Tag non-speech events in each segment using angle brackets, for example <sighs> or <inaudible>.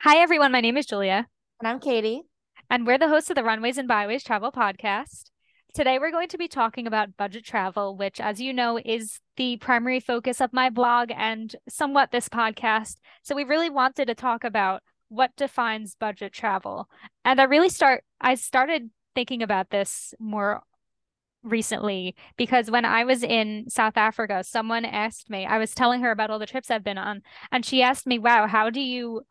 Hi, everyone. My name is Julia, And I'm Katie. and we're the hosts of the Runways and Byways Travel Podcast. Today, we're going to be talking about budget travel, which, as you know, is the primary focus of my blog and somewhat this podcast. So, we really wanted to talk about what defines budget travel. And I really start, I started thinking about this more recently because when I was in South Africa, someone asked me, I was telling her about all the trips I've been on, and she asked me, Wow, how do you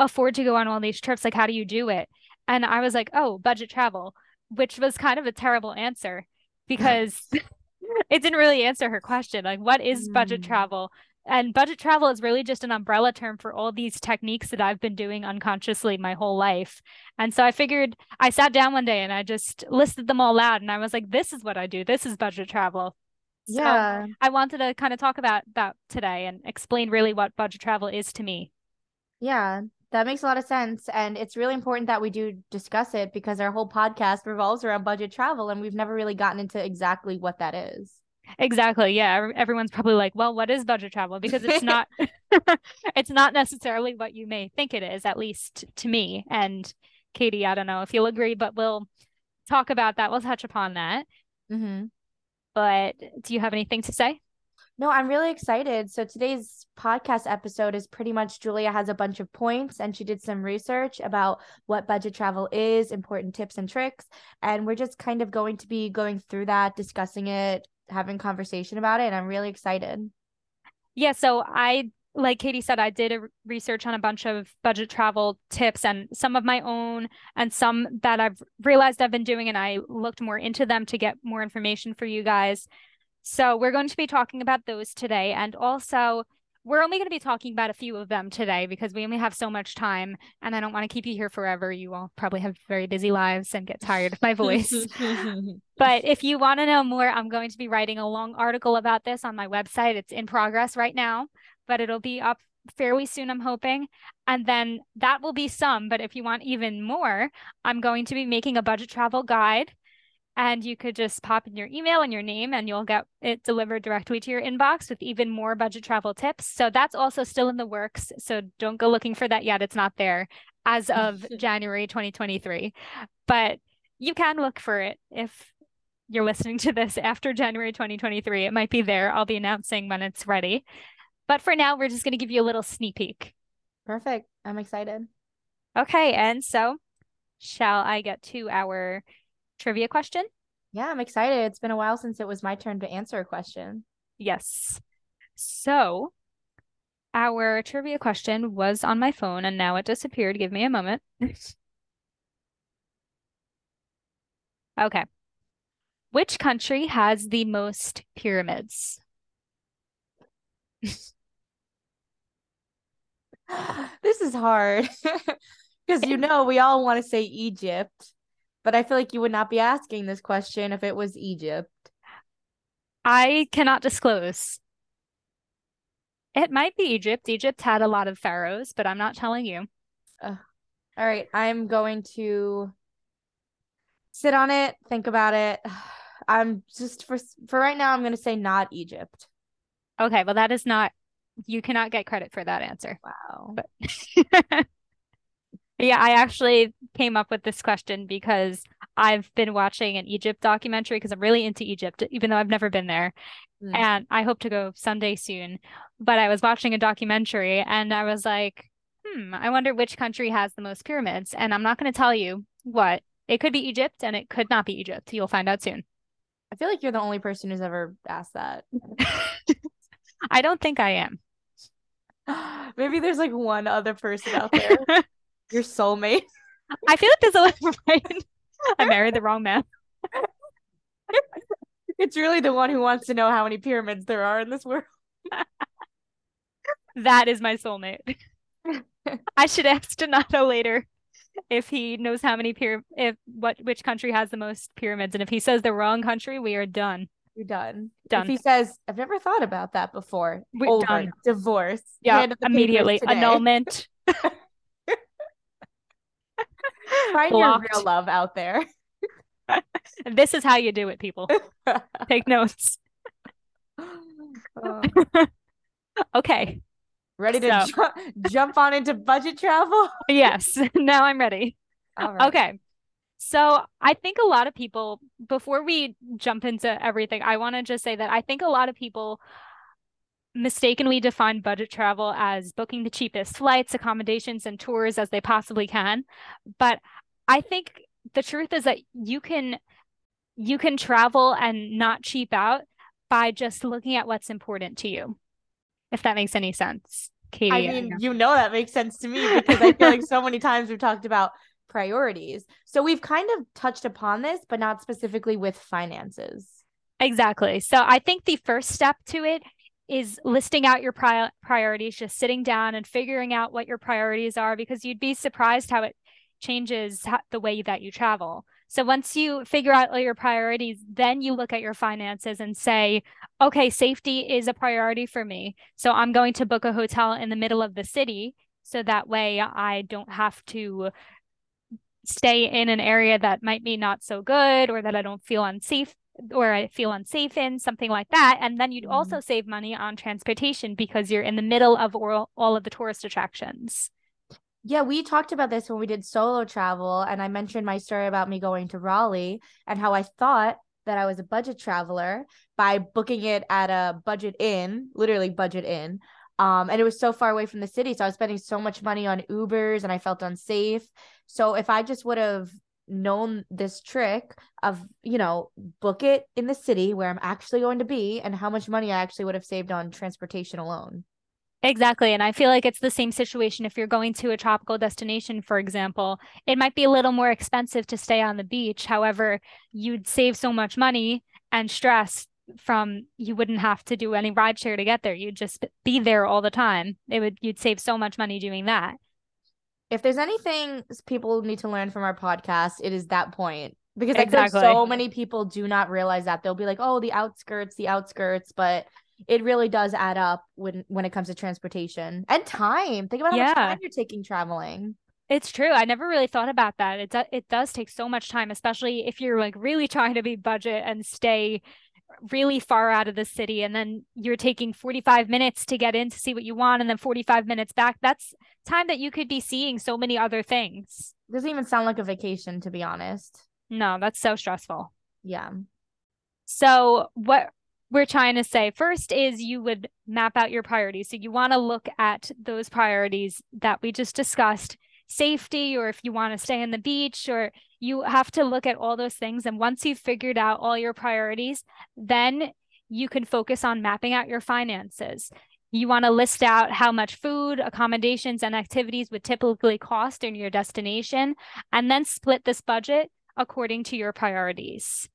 afford to go on all these trips? Like, how do you do it? And I was like, Oh, budget travel, which was kind of a terrible answer because <laughs> <laughs> it didn't really answer her question. Like, what is budget Mm. travel? And budget travel is really just an umbrella term for all these techniques that I've been doing unconsciously my whole life. And so I figured I sat down one day and I just listed them all out and I was like, this is what I do. This is budget travel. So Yeah. I wanted to kind of talk about that today and explain really what budget travel is to me. Yeah. That makes a lot of sense. And it's really important that we do discuss it because our whole podcast revolves around budget travel and we've never really gotten into exactly what that is. Exactly. Yeah. Everyone's probably like, well, what is budget travel? Because it's not <laughs> <laughs> it's not necessarily what you may think it is, at least to me. And Katie, I don't know if you'll agree, but we'll talk about that. We'll touch upon that. Mm-hmm. But do you have anything to say? No, I'm really excited. So today's podcast episode is pretty much Julia has a bunch of points and she did some research about what budget travel is, important tips and tricks, and we're just kind of going to be going through that, discussing it, having conversation about it, and I'm really excited. Yeah, so I, like Katie said, I did a research on a bunch of budget travel tips and some of my own and some that I've realized I've been doing, and I looked more into them to get more information for you guys. So we're going to be talking about those today. And also, we're only going to be talking about a few of them today because we only have so much time, and I don't want to keep you here forever. You all probably have very busy lives and get tired of my voice. <laughs> But if you want to know more, I'm going to be writing a long article about this on my website. It's in progress right now, but it'll be up fairly soon, I'm hoping. And then that will be some. But if you want even more, I'm going to be making a budget travel guide. And you could just pop in your email and your name, and you'll get it delivered directly to your inbox with even more budget travel tips. So that's also still in the works. So don't go looking for that yet. It's not there as <laughs> of January 2023. But you can look for it if you're listening to this after January 2023. It might be there. I'll be announcing when it's ready. But for now, we're just going to give you a little sneak peek. Perfect. I'm excited. Okay. And so, shall I get to our trivia question? Yeah, I'm excited. It's been a while since it was my turn to answer a question. Yes. So, our trivia question was on my phone and now it disappeared. Give me a moment. <laughs> Okay. Which country has the most pyramids? <laughs> this is hard <laughs> because you know we all want to say Egypt, but I feel like you would not be asking this question if it was Egypt. I cannot disclose. It might be Egypt. Egypt had a lot of pharaohs, but I'm not telling you. All right, I'm going to sit on it, think about it. <sighs> I'm just for for right now. I'm going to say not Egypt. Okay, well, that is not, you cannot get credit for that answer. Wow. But <laughs> yeah, I actually came up with this question because I've been watching an Egypt documentary because I'm really into Egypt, even though I've never been there. Mm. And I hope to go someday soon. But I was watching a documentary and I was like, hmm, I wonder which country has the most pyramids. And I'm not going to tell you what. It could be Egypt and it could not be Egypt. You'll find out soon. I feel like you're the only person who's ever asked that. <laughs> I don't think I am. <gasps> Maybe there's like one other person out there, <laughs> your soulmate. <laughs> I feel like there's a right. I married the wrong man. It's really the one who wants to know how many pyramids there are in this world. <laughs> That is my soulmate. <laughs> I should ask Donato later if he knows how many pyram if what which country has the most pyramids. And if he says the wrong country, we are done. You're done. Done. If he says, "I've never thought about that before," We're over done. divorce. Yeah, Hand of the papers immediately. Annulment. <laughs> Find your real love out there. <laughs> This is how you do it, people. <laughs> Take notes. Oh. Okay. Ready to So- ju- jump on into budget travel? Yes, now I'm ready. Right. Okay. So I think a lot of people, before we jump into everything, I want to just say that I think a lot of people mistakenly define budget travel as booking the cheapest flights, accommodations, and tours as they possibly can. But I think the truth is that you can you can travel and not cheap out by just looking at what's important to you. If that makes any sense. Katie. I mean, you know that makes sense to me because I feel like so many times we've talked about priorities. So we've kind of touched upon this, but not specifically with finances. Exactly. So I think the first step to it is listing out your pri- priorities, just sitting down and figuring out what your priorities are, because you'd be surprised how it changes the way that you travel. So once you figure out all your priorities, then you look at your finances and say, okay, safety is a priority for me. So I'm going to book a hotel in the middle of the city. So that way I don't have to stay in an area that might be not so good or that I don't feel unsafe or I feel unsafe in, something like that. And then you'd Mhm. also save money on transportation because you're in the middle of all, all of the tourist attractions. Yeah, we talked about this when we did solo travel, and I mentioned my story about me going to Raleigh and how I thought that I was a budget traveler by booking it at a budget inn, literally budget inn. Um, and it was so far away from the city, so I was spending so much money on Ubers, and I felt unsafe. So if I just would have known this trick of, you know, book it in the city where I'm actually going to be, and how much money I actually would have saved on transportation alone. Exactly. And I feel like it's the same situation if you're going to a tropical destination, for example. It might be a little more expensive to stay on the beach. However, you'd save so much money and stress from you wouldn't have to do any rideshare to get there. You'd just be there all the time. It would you'd save so much money doing that. If there's anything people need to learn from our podcast, it is that point. Because like Exactly. there's so many people do not realize that. They'll be like, oh, the outskirts, the outskirts, but it really does add up when when it comes to transportation and time. Think about how Yeah. much time you're taking traveling. It's true. I never really thought about that. It do- it does take so much time, especially if you're like really trying to be budget and stay really far out of the city and then you're taking 45 minutes to get in to see what you want and then 45 minutes back. That's time that you could be seeing so many other things. doesn't even sound like a vacation, to be honest. No, that's so stressful. Yeah. So, what we're trying to say first is you would map out your priorities. So, you want to look at those priorities that we just discussed safety, or if you want to stay on the beach, or you have to look at all those things. And once you've figured out all your priorities, then you can focus on mapping out your finances. You want to list out how much food, accommodations, and activities would typically cost in your destination, and then split this budget according to your priorities.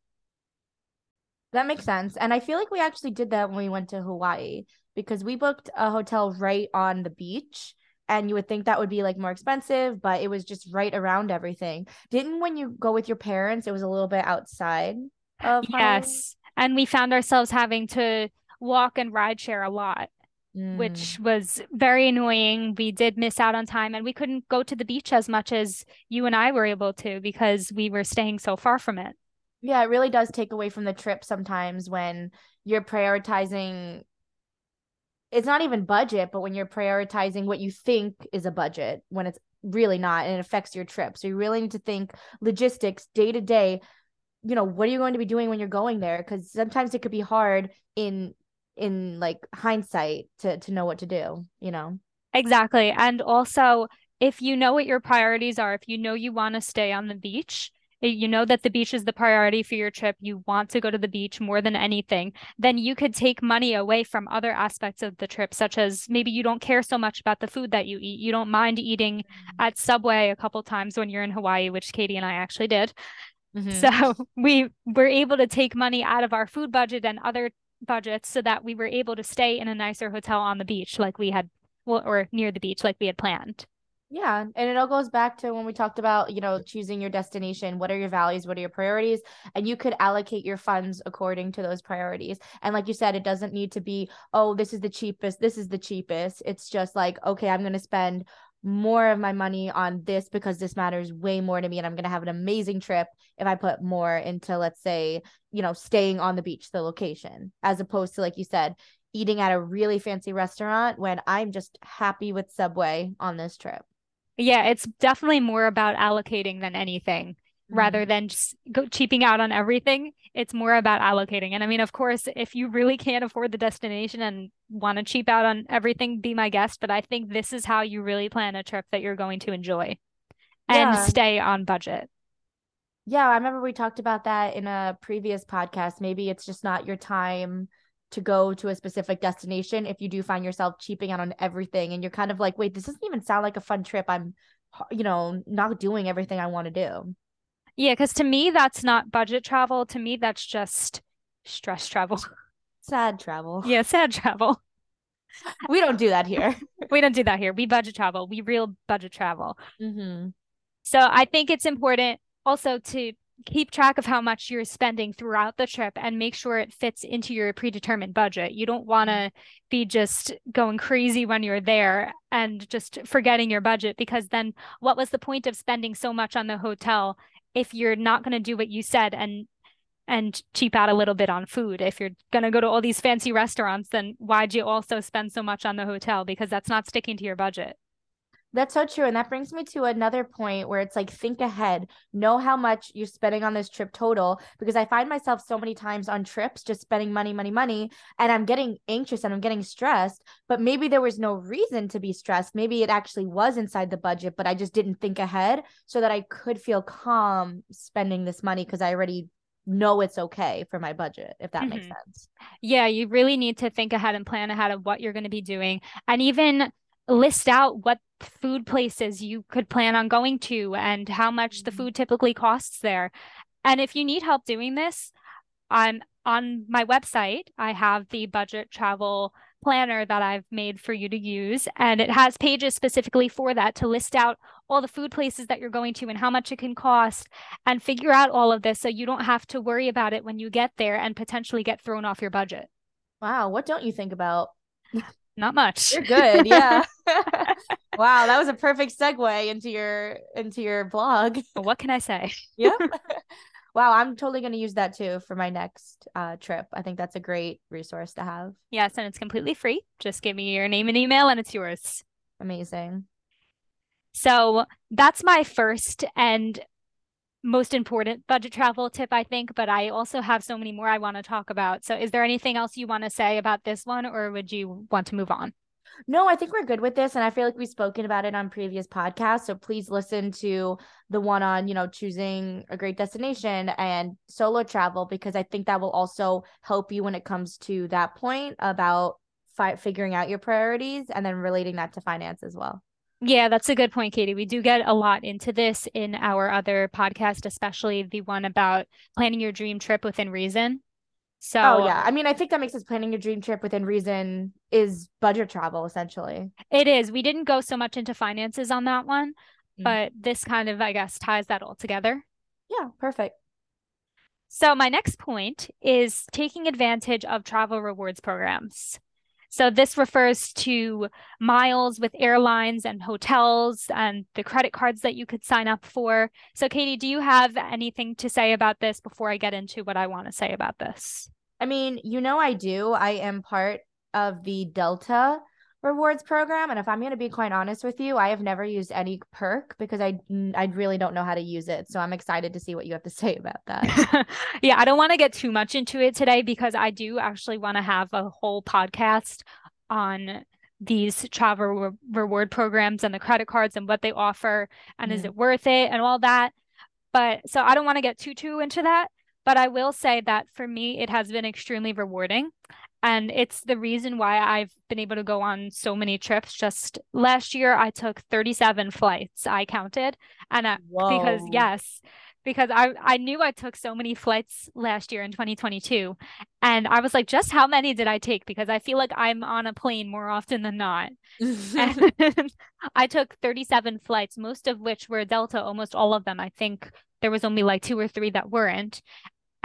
That makes sense. And I feel like we actually did that when we went to Hawaii because we booked a hotel right on the beach. And you would think that would be like more expensive, but it was just right around everything. Didn't when you go with your parents, it was a little bit outside of? Yes. And we found ourselves having to walk and ride share a lot, Mm. which was very annoying. We did miss out on time and we couldn't go to the beach as much as you and I were able to because we were staying so far from it. Yeah, it really does take away from the trip sometimes when you're prioritizing. It's not even budget, but when you're prioritizing what you think is a budget when it's really not and it affects your trip. So you really need to think logistics day to day. You know, what are you going to be doing when you're going there? Because sometimes it could be hard in in like hindsight to to know what to do, you know. Exactly. And also, if you know what your priorities are, if you know you want to stay on the beach, you know that the beach is the priority for your trip, you want to go to the beach more than anything, then you could take money away from other aspects of the trip, such as maybe you don't care so much about the food that you eat. You don't mind eating at Subway a couple times when you're in Hawaii, which Katie and I actually did. Mhm. So <laughs> we were able to take money out of our food budget and other budgets so that we were able to stay in a nicer hotel on the beach like we had well, or near the beach like we had planned. Yeah, and it all goes back to when we talked about, you know, choosing your destination. What are your values? What are your priorities? And you could allocate your funds according to those priorities. And like you said, it doesn't need to be, oh, this is the cheapest, this is the cheapest. It's just like, okay, I'm going to spend more of my money on this because this matters way more to me and I'm going to have an amazing trip if I put more into let's say, you know, staying on the beach, the location, as opposed to like you said, eating at a really fancy restaurant when I'm just happy with Subway on this trip. Yeah, it's definitely more about allocating than anything mm-hmm. rather than just go cheaping out on everything. It's more about allocating. And I mean, of course, if you really can't afford the destination and want to cheap out on everything, be my guest. But I think this is how you really plan a trip that you're going to enjoy and yeah. stay on budget. Yeah, I remember we talked about that in a previous podcast. Maybe it's just not your time to go to a specific destination if you do find yourself cheaping out on everything and you're kind of like, wait, this doesn't even sound like a fun trip. I'm, you know, not doing everything I want to do. Yeah, because to me, that's not budget travel. To me, that's just stress travel. <laughs> Sad travel. Yeah, sad travel. <laughs> we don't do that here. <laughs> we don't do that here. We budget travel. We real budget travel. Mm-hmm. So I think it's important also to keep track of how much you're spending throughout the trip and make sure it fits into your predetermined budget. You don't want to mm-hmm. be just going crazy when you're there and just forgetting your budget because then what was the point of spending so much on the hotel if you're not going to do what you said and and cheap out a little bit on food. If you're going to go to all these fancy restaurants, then why'd you also spend so much on the hotel? Because that's not sticking to your budget. That's so true. And that brings me to another point where it's like, think ahead, know how much you're spending on this trip total. Because I find myself so many times on trips just spending money, money, money, and I'm getting anxious and I'm getting stressed. But maybe there was no reason to be stressed. Maybe it actually was inside the budget, but I just didn't think ahead so that I could feel calm spending this money because I already know it's okay for my budget if that mm-hmm. makes sense. Yeah, you really need to think ahead and plan ahead of what you're going to be doing and even list out what food places you could plan on going to and how much the mm-hmm. food typically costs there. And if you need help doing this, I'm on my website, I have the budget travel planner that I've made for you to use. And it has pages specifically for that to list out all the food places that you're going to and how much it can cost and figure out all of this so you don't have to worry about it when you get there and potentially get thrown off your budget. Wow. What don't you think about? <laughs> not much. You're good. Yeah. <laughs> <laughs> wow, that was a perfect segue into your into your blog. What can I say? <laughs> yep. wow, I'm totally going to use that too for my next uh, trip. I think that's a great resource to have. Yes, and it's completely free. Just give me your name and email and it's yours. Amazing. So, that's my first and most important budget travel tip, I think, but I also have so many more I want to talk about. So, is there anything else you want to say about this one, or would you want to move on? No, I think we're good with this. And I feel like we've spoken about it on previous podcasts. So please listen to the one on, you know, choosing a great destination and solo travel, because I think that will also help you when it comes to that point about fi- figuring out your priorities and then relating that to finance as well. Yeah, that's a good point, Katie. We do get a lot into this in our other podcast, especially the one about planning your dream trip within reason. So, oh yeah, I mean, I think that makes sense. Planning your dream trip within reason is budget travel, essentially. It is. We didn't go so much into finances on that one, mm. but this kind of, I guess, ties that all together. Yeah, perfect. So, my next point is taking advantage of travel rewards programs. So this refers to miles with airlines and hotels and the credit cards that you could sign up for. So Katie, do you have anything to say about this before I get into what I want to say about this? I mean, you know I do. I am part of the Delta rewards program. And if i'm going to be quite honest with you i have never used any perk because i i really don't know how to use it. So i'm excited to see what you have to <laughs> say about that. <laughs> Yeah i don't want to get too much into it today because i do actually want to have a whole podcast on these travel re- reward programs and the credit cards and what they offer and mm-hmm. is it worth it and all that. But so i don't want to get too too into that. But i will say that for me it has been extremely rewarding and it's the reason why I've been able to go on so many trips. Just last year, I took 37 flights, I counted. And I, because, yes, because I, I knew I took so many flights last year in 2022. And I was like, just how many did I take? Because I feel like I'm on a plane more often than not. <laughs> <laughs> I took 37 flights, most of which were Delta, almost all of them. I think there was only like two or three that weren't.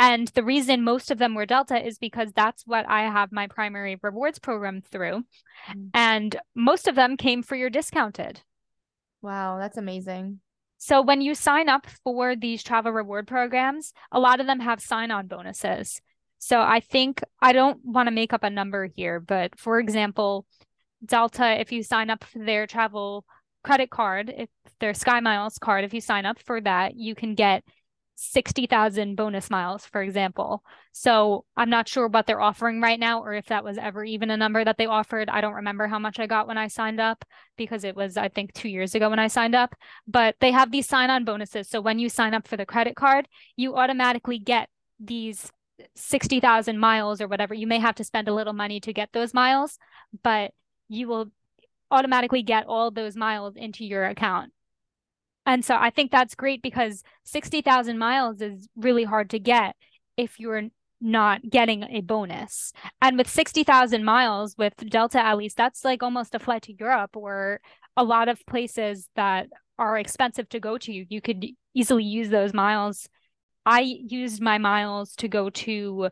And the reason most of them were Delta is because that's what I have my primary rewards program through. Mm-hmm. And most of them came for your discounted. Wow, that's amazing. So when you sign up for these travel reward programs, a lot of them have sign on bonuses. So I think I don't want to make up a number here, but for example, Delta, if you sign up for their travel credit card, if their Sky Miles card, if you sign up for that, you can get 60,000 bonus miles, for example. So I'm not sure what they're offering right now or if that was ever even a number that they offered. I don't remember how much I got when I signed up because it was, I think, two years ago when I signed up. But they have these sign on bonuses. So when you sign up for the credit card, you automatically get these 60,000 miles or whatever. You may have to spend a little money to get those miles, but you will automatically get all those miles into your account. And so I think that's great because 60,000 miles is really hard to get if you're not getting a bonus. And with 60,000 miles with Delta, at least, that's like almost a flight to Europe or a lot of places that are expensive to go to. You could easily use those miles. I used my miles to go to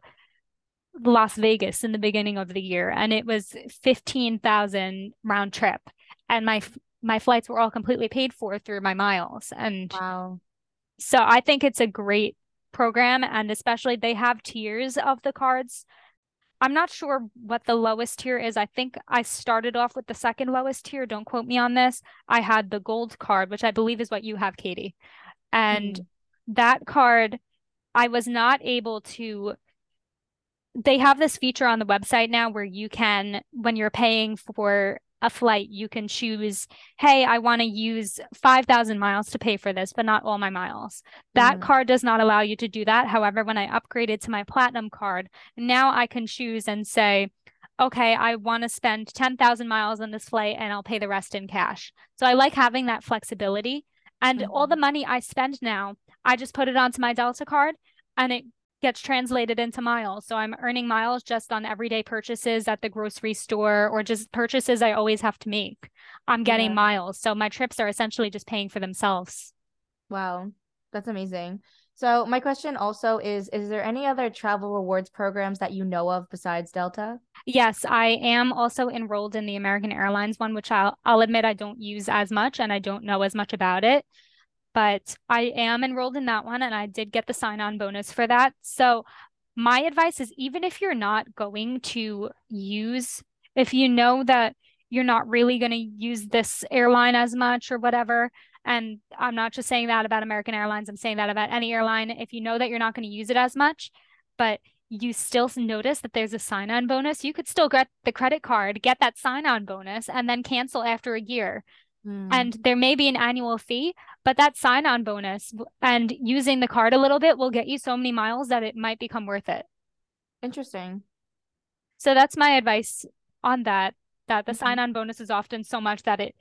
Las Vegas in the beginning of the year, and it was 15,000 round trip. And my my flights were all completely paid for through my miles. And wow. So I think it's a great program. And especially they have tiers of the cards. I'm not sure what the lowest tier is. I think I started off with the second lowest tier. Don't quote me on this. I had the gold card, which I believe is what you have, Katie. And mm. that card, I was not able to. They have this feature on the website now where you can, when you're paying for a flight, you can choose, hey, I want to use 5,000 miles to pay for this, but not all my miles. That mm-hmm. card does not allow you to do that. However, when I upgraded to my platinum card, now I can choose and say, okay, I want to spend 10,000 miles on this flight and I'll pay the rest in cash. So I like having that flexibility. And mm-hmm. all the money I spend now, I just put it onto my Delta card and it gets translated into miles. So I'm earning miles just on everyday purchases at the grocery store or just purchases I always have to make. I'm getting yeah. miles. So my trips are essentially just paying for themselves. Wow. That's amazing. So my question also is is there any other travel rewards programs that you know of besides Delta? Yes, I am also enrolled in the American Airlines one which I'll I'll admit I don't use as much and I don't know as much about it but I am enrolled in that one and I did get the sign on bonus for that. So, my advice is even if you're not going to use, if you know that you're not really going to use this airline as much or whatever, and I'm not just saying that about American Airlines, I'm saying that about any airline. If you know that you're not going to use it as much, but you still notice that there's a sign on bonus, you could still get the credit card, get that sign on bonus, and then cancel after a year. Mm. And there may be an annual fee, but that sign on bonus and using the card a little bit will get you so many miles that it might become worth it. Interesting. So that's my advice on that. That the mm-hmm. sign on bonus is often so much that it,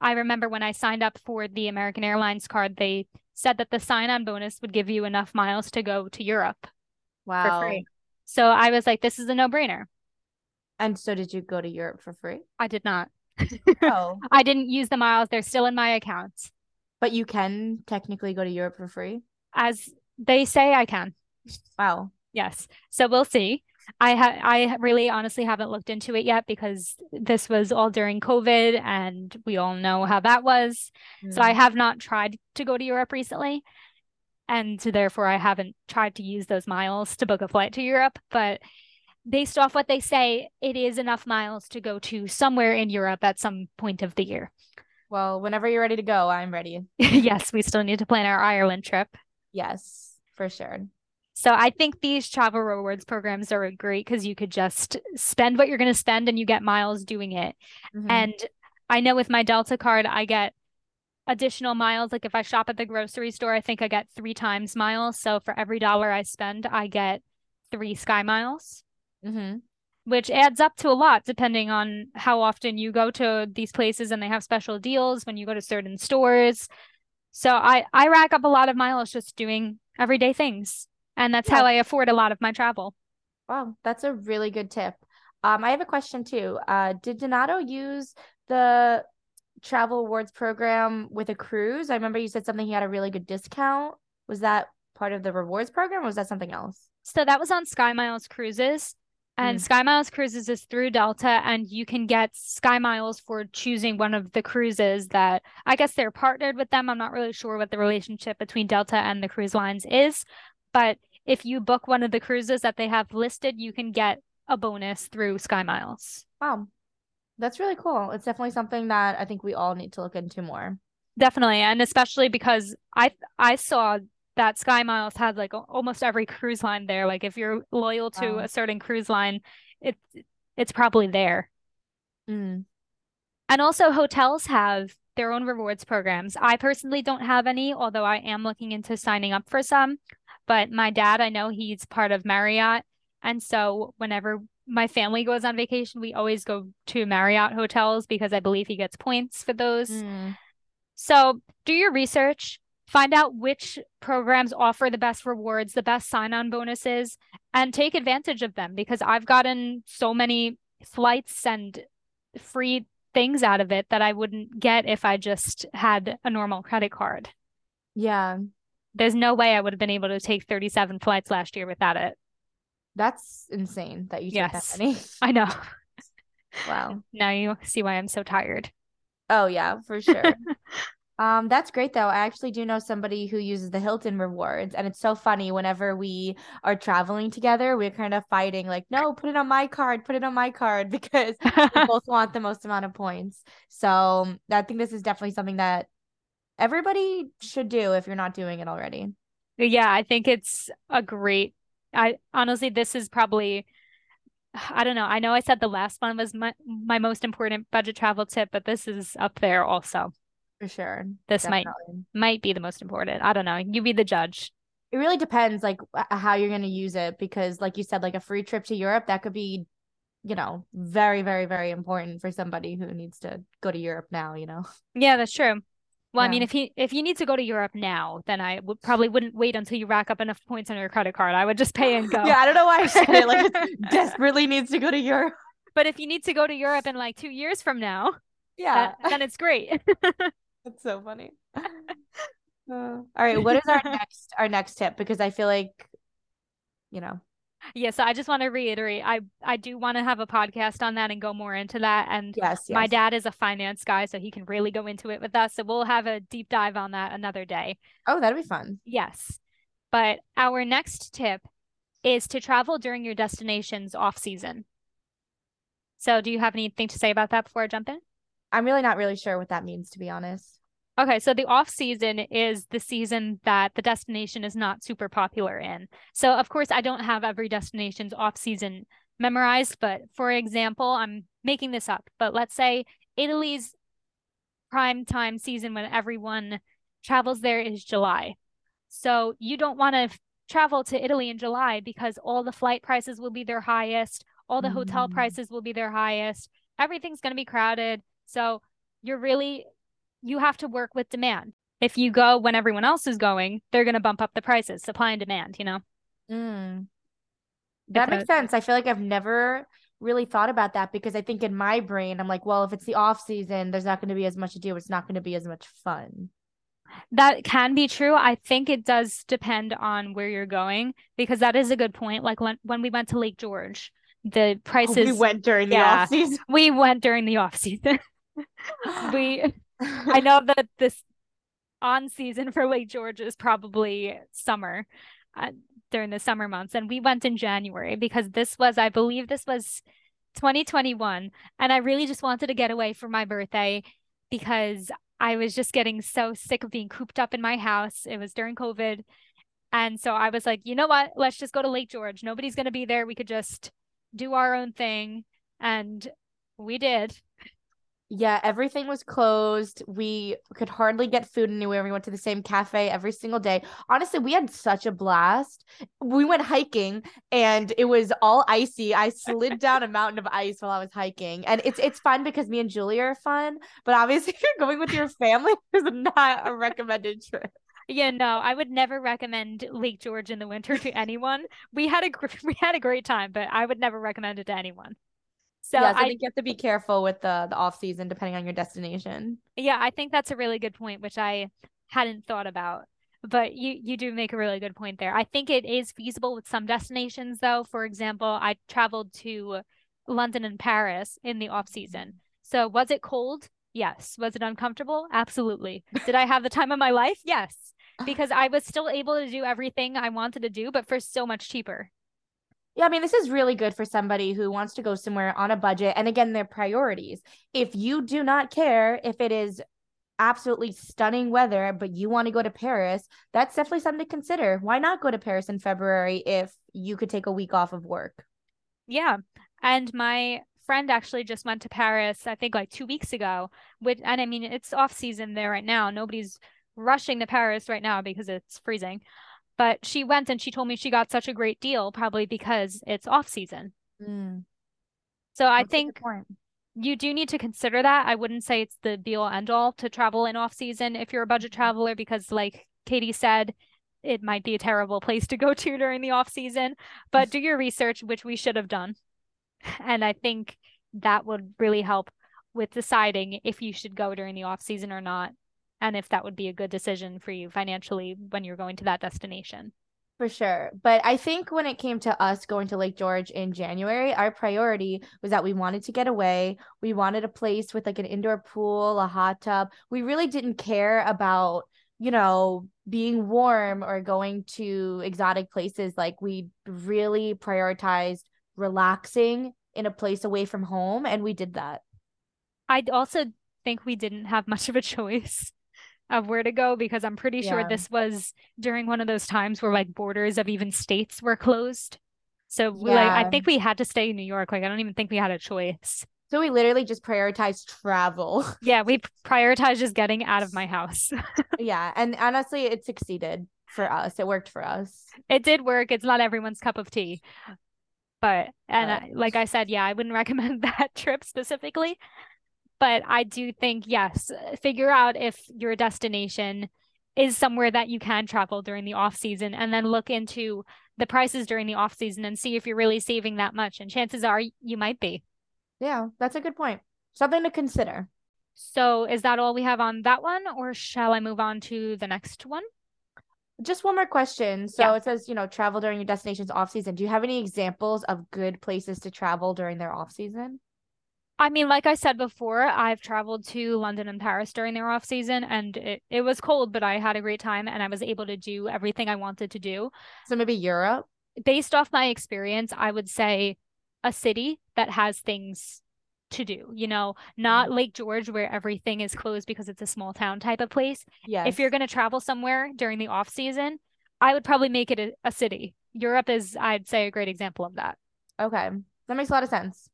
I remember when I signed up for the American Airlines card, they said that the sign on bonus would give you enough miles to go to Europe. Wow. For free. So I was like, this is a no brainer. And so did you go to Europe for free? I did not. Oh. <laughs> I didn't use the miles. They're still in my accounts. But you can technically go to Europe for free? As they say I can. Wow. Yes. So we'll see. I ha- I really honestly haven't looked into it yet because this was all during COVID and we all know how that was. Mm. So I mm. have not tried to go to Europe recently. And therefore I haven't tried to use those miles to book a flight to Europe, but based off what they say, it is enough miles to go to somewhere in Europe at some point of the year. Well, whenever you're ready to go, I'm ready. <laughs> <laughs> yes, we still need to plan our Ireland trip. Yes, for sure. So I think these travel rewards programs are great because you could just spend what you're going to spend and you get miles doing it. Mm-hmm. And I know with my Delta card, I get additional miles. Like if I shop at the grocery store, I think I get three times miles. So for every dollar I spend, I get three Sky Miles mm-hmm. which adds up to a lot depending on how often you go to these places and they have special deals when you go to certain stores. So I I rack up a lot of miles just doing everyday things, and that's yeah. how I afford a lot of my travel. Wow, that's a really good tip. Um, I have a question too. Uh, did Donato use the travel awards program with a cruise? I remember you said something he had a really good discount. Was that part of the rewards program or was that something else? So that was on Sky Miles Cruises. And mm. Sky Miles Cruises is through Delta, and you can get Sky Miles for choosing one of the cruises that I guess they're partnered with them. I'm not really sure what the relationship between Delta and the cruise lines is, but if you book one of the cruises that they have listed, you can get a bonus through Sky Miles. Wow. That's really cool. It's definitely something that I think we all need to look into more. Definitely, and especially because I I saw that Sky Miles had like almost every cruise line there. Like if you're loyal to wow. a certain cruise line, it's it's probably there. Mm. And also hotels have their own rewards programs. I personally don't have any, although I am looking into signing up for some. But my dad, I know he's part of Marriott. And so whenever my family goes on vacation, we always go to Marriott hotels because I believe he gets points for those. Mm. So do your research, find out which programs offer the best rewards, the best sign on bonuses, and take advantage of them because I've gotten so many flights and free things out of it that I wouldn't get if I just had a normal credit card. Yeah. There's no way I would have been able to take 37 flights last year without it. That's insane that you take yes. that many. <laughs> I know. Wow. Now you see why I'm so tired. Oh yeah, for sure. <laughs> um, that's great though. I actually do know somebody who uses the Hilton rewards, and it's so funny whenever we are traveling together, we're kind of fighting, like, no, put it on my card, put it on my card, <laughs> because we <laughs> both want the most amount of points. So I think this is definitely something that everybody should do if you're not doing it already. Yeah, I think it's a great I honestly, this is probably, I don't know. I know I said the last one was my, my most important budget travel tip, but this is up there also. For sure. This Definitely. might might be the most important. I don't know. You be the judge. It really depends like how you're going to use it because like you said like a free trip to Europe that could be you know very very very important for somebody who needs to go to Europe now, you know. Yeah, that's true. Well, yeah. I mean, if you if you need to go to Europe now, then I would probably wouldn't wait until you rack up enough points on your credit card. I would just pay and go. <laughs> yeah, I don't know why I said it like <laughs> desperately needs to go to Europe. But if you need to go to Europe in like two years from now, yeah, that, then it's great. <laughs> That's so funny. <laughs> Uh, <laughs> all right, what is our <laughs> next our next tip? Because I feel like, you know, yeah so i just want to reiterate i i do want to have a podcast on that and go more into that and yes, yes, my dad is a finance guy so he can really go into it with us so we'll have a deep dive on that another day. Oh that'd be fun. Yes but our next tip is to travel during your destination's off season. So do you have anything to say about that before i jump in? I'm really not really sure what that means to be honest Okay, so the off season is the season that the destination is not super popular in. So of course I don't have every destination's off season memorized, but for example, I'm making this up, but let's say Italy's prime time season when everyone travels there is July. So you don't want to travel to Italy in July because all the flight prices will be their highest, all the mm. hotel prices will be their highest. Everything's going to be crowded. So you're really you have to work with demand. If you go when everyone else is going, they're going to bump up the prices, supply and demand, you know? Mm. That makes sense. I feel like I've never really thought about that because I think in my brain, I'm like, well, if it's the off season, there's not going to be as much to do. It's not going to be as much fun. That can be true. I think it does depend on where you're going because that is a good point. Like when, when we went to Lake George, the <laughs> prices. Oh, we went during the yeah, off season. We went during the off season. <laughs> we <laughs> <laughs> I know <laughs> that this on season for Lake George is probably summer uh, during the summer months. And we went in January because this was, I believe, this was 2021. And I really just wanted to get away for my birthday because I was just getting so sick of being cooped up in my house. It was during COVID. And so I was like, you know what? Let's just go to Lake George. Nobody's going to be there. We could just do our own thing. And we did. Yeah, everything was closed. We could hardly get food anywhere. We went to the same cafe every single day. Honestly, we had such a blast. We went hiking and it was all icy. I slid down a mountain of ice while I was hiking. And it's it's fun because me and Julia are fun, but obviously <laughs> if you're going with your family, <laughs> it's not a recommended trip. Yeah, no, I would never recommend Lake George in the winter to anyone. We had a <laughs> we had a great time, but I would never recommend it to anyone. So, yeah, so I, I think you have to be careful with the the off season depending on your destination. Yeah, I think that's a really good point, which I hadn't thought about. But you you do make a really good point there. I think it is feasible with some destinations though. For example, I traveled to London and Paris in the off season. So was it cold? Yes. Was it uncomfortable? Absolutely. Did I have the time of my life? Yes. because I was still able to do everything I wanted to do, but for so much cheaper. Yeah, I mean, this is really good for somebody who wants to go somewhere on a budget. And again, their priorities. If you do not care if it is absolutely stunning weather, but you want to go to Paris, that's definitely something to consider. Why not go to Paris in February if you could take a week off of work? Yeah. And my friend actually just went to Paris, I think like two weeks ago. With and I mean it's off season there right now. Nobody's rushing to Paris right now because it's freezing. But she went and she told me she got such a great deal, probably because it's off season. Mm. So I think you do need to consider that. I wouldn't say it's the be all end all to travel in off season if you're a budget mm-hmm. traveler, because like Katie said, it might be a terrible place to go <laughs> to during the off season. But do your research, which we should have done. And I think that would really help with deciding if you should go during the off season or not, and if that would be a good decision for you financially when you're going to that destination. For sure. But I think when it came to us going to Lake George in January, our priority was that we wanted to get away. We wanted a place with like an indoor pool, a hot tub. We really didn't care about, you know, being warm or going to exotic places. Like we really prioritized relaxing in a place away from home. And we did that. I also think we didn't have much of a <laughs> choice of where to go because I'm pretty sure yeah. this was during one of those times where like borders of even states were closed. So yeah. like I think we had to stay in New York. Like I don't even think we had a choice. So we literally just prioritized travel. <laughs> Yeah, we prioritized just getting out of my house. <laughs> yeah, and honestly it succeeded for us. It worked for us. It did work. It's not everyone's cup of tea. But and but... I, like I said, yeah, I wouldn't <laughs> recommend that trip specifically but I do think, yes, figure out if your destination is somewhere that you can travel during the off season and then look into the prices during the off season and see if you're really saving that much. And chances are you might be. Yeah, that's a good point. Something to consider. So, is that all we have on that one, or shall I move on to the next one? Just one more question. So yeah. it says, you know, travel during your destination's off season. Do you have any examples of good places to travel during their off season? I mean, like I said before, I've traveled to London and Paris during their off season and it, it was cold, but I had a great time and I was able to do everything I wanted to do. So maybe Europe? Based off my experience, I would say a city that has things to do, you know, not mm. Lake George where everything is closed because it's a small town type of place. Yeah. If you're going to travel somewhere during the off season, I would probably make it a, a city. Europe is, I'd say, a great example of that. Okay. That makes a lot of sense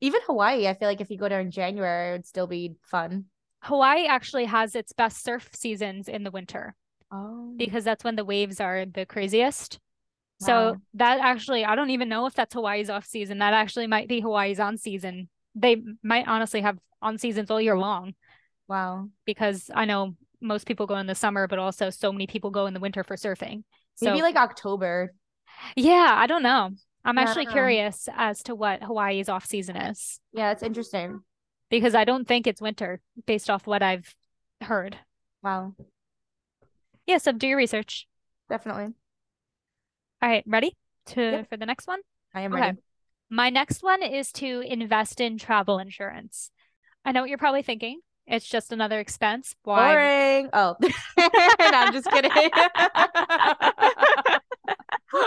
even Hawaii, I feel like if you go there in January, it would still be fun. Hawaii actually has its best surf seasons in the winter. Oh. Because that's when the waves are the craziest. Wow. So that actually, I don't even know if that's Hawaii's off season. That actually might be Hawaii's on season. They might honestly have on seasons all year long. Wow. Because I know most people go in the summer, but also so many people go in the winter for surfing. So, Maybe like October. Yeah, I don't know. I'm yeah, actually curious as to what Hawaii's off season is. Yeah, it's interesting. Because I don't think it's winter based off what I've heard. Wow. Yeah, so do your research. Definitely. All right, ready to yep. for the next one? I am okay. ready. My next one is to invest in travel insurance. I know what you're probably thinking. It's just another expense. Why? Boring. Oh, <laughs> no, I'm just kidding. <laughs>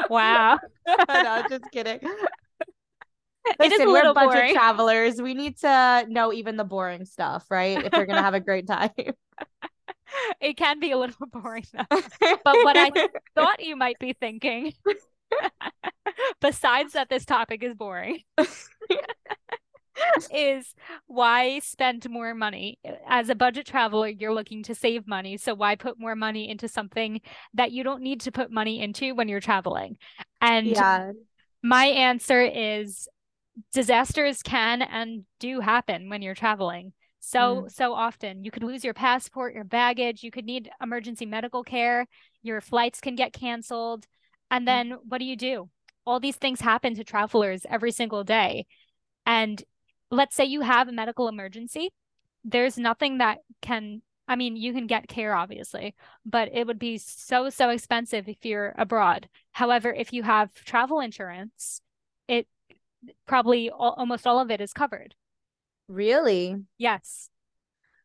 wow. <laughs> no, just kidding. Listen, we're budget boring. travelers. We need to know even the boring stuff, right? If we're gonna have a great time. <laughs> it can be a little boring though. <laughs> But what I thought you might be thinking, besides that this topic is boring, <laughs> is why spend more money? As a budget traveler, you're looking to save money. So why put more money into something that you don't need to put money into when you're traveling? And yeah. my answer is disasters can and do happen when you're traveling. So mm. so often you could lose your passport, your baggage, you could need emergency medical care, your flights can get canceled. And mm. then mm. what do you do? All these things happen to travelers every single day. And let's say you have a medical emergency, there's nothing that can I mean, you can get care obviously, but it would be so so expensive if you're abroad. However, if you have travel insurance, it probably all, almost all of it is covered. Really? Yes.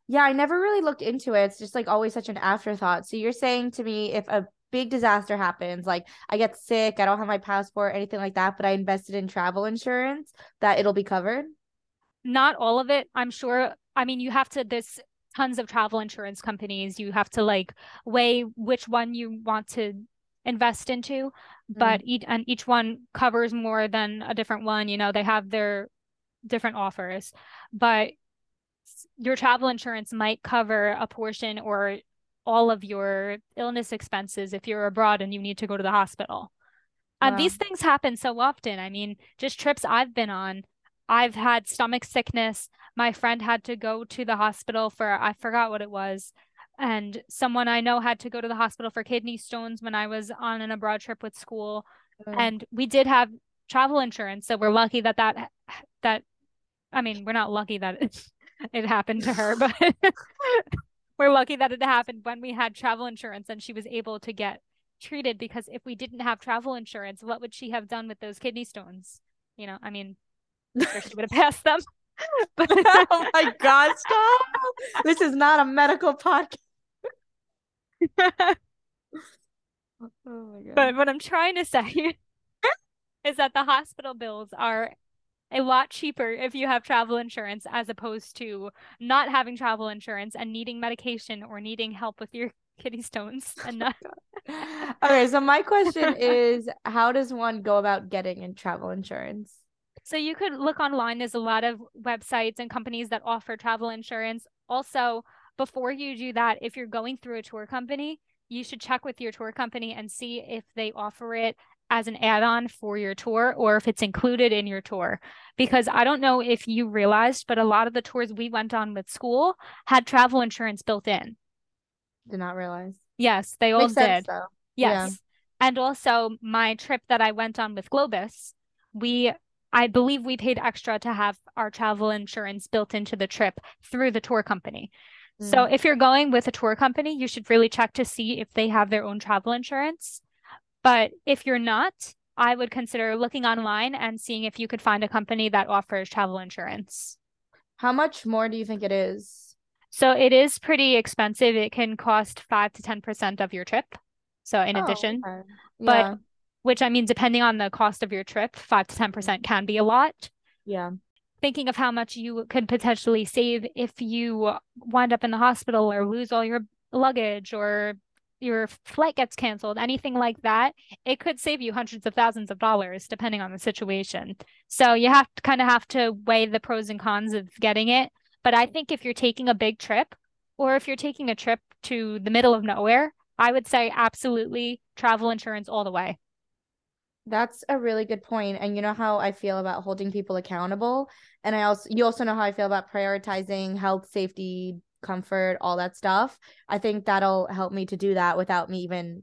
Yeah, I never really looked into it. It's just like always such an afterthought. So you're saying to me if a big disaster happens, like I get sick, I don't have my passport, anything like that, but I invested in travel insurance, that it'll be covered? Not all of it. I'm sure. I mean, you have to, there's tons of travel insurance companies. You have to like weigh which one you want to invest into, but Mm. each and each one covers more than a different one. You know, they have their different offers, but your travel insurance might cover a portion or all of your illness expenses if you're abroad and you need to go to the hospital. And Wow. these things happen so often. I mean, just trips I've been on, I've had stomach sickness. My friend had to go to the hospital for, I forgot what it was. And someone I know had to go to the hospital for kidney stones when I was on an abroad trip with school. Mm. And we did have travel insurance. So we're lucky that that, that, I mean, we're not lucky that it, it happened to her, but <laughs> we're lucky that it happened when we had travel insurance and she was able to get treated because if we didn't have travel insurance, what would she have done with those kidney stones? You know, I mean, She would have passed them. <laughs> but <laughs> oh my god, stop. This is not a medical podcast. <laughs> Oh my god. but what I'm trying to say is that the hospital bills are a lot cheaper if you have travel insurance as opposed to not having travel insurance and needing medication or needing help with your kidney stones oh and not okay, so my question is how does one go about getting in travel insurance? So you could look online. There's a lot of websites and companies that offer travel insurance. Also, before you do that, if you're going through a tour company, you should check with your tour company and see if they offer it as an add-on for your tour or if it's included in your tour. Because I don't know if you realized, but a lot of the tours we went on with school had travel insurance built in. Did not realize. Yes, they all sense did. though. Yeah. Yes. And also my trip that I went on with Globus, we I believe we paid extra to have our travel insurance built into the trip through the tour company. So Mm. if you're going with a tour company, you should really check to see if they have their own travel insurance. But if you're not, I would consider looking online and seeing if you could find a company that offers travel insurance. How much more do you think it is? So it is pretty expensive. It can cost 5 to 10% of your trip. So in Oh, addition, okay. But- yeah. Which I mean, depending on the cost of your trip, 5 to 10% can be a lot. Yeah. Thinking of how much you could potentially save if you wind up in the hospital or lose all your luggage or your flight gets canceled, anything like that, it could save you hundreds of thousands of dollars depending on the situation. So you have to kind of have to weigh the pros and cons of getting it. But I think if you're taking a big trip or if you're taking a trip to the middle of nowhere, I would say absolutely travel insurance all the way. That's a really good point. And you know how I feel about holding people accountable. And I also you also know how I feel about prioritizing health, safety, comfort, all that stuff. I think that'll help me to do that without me even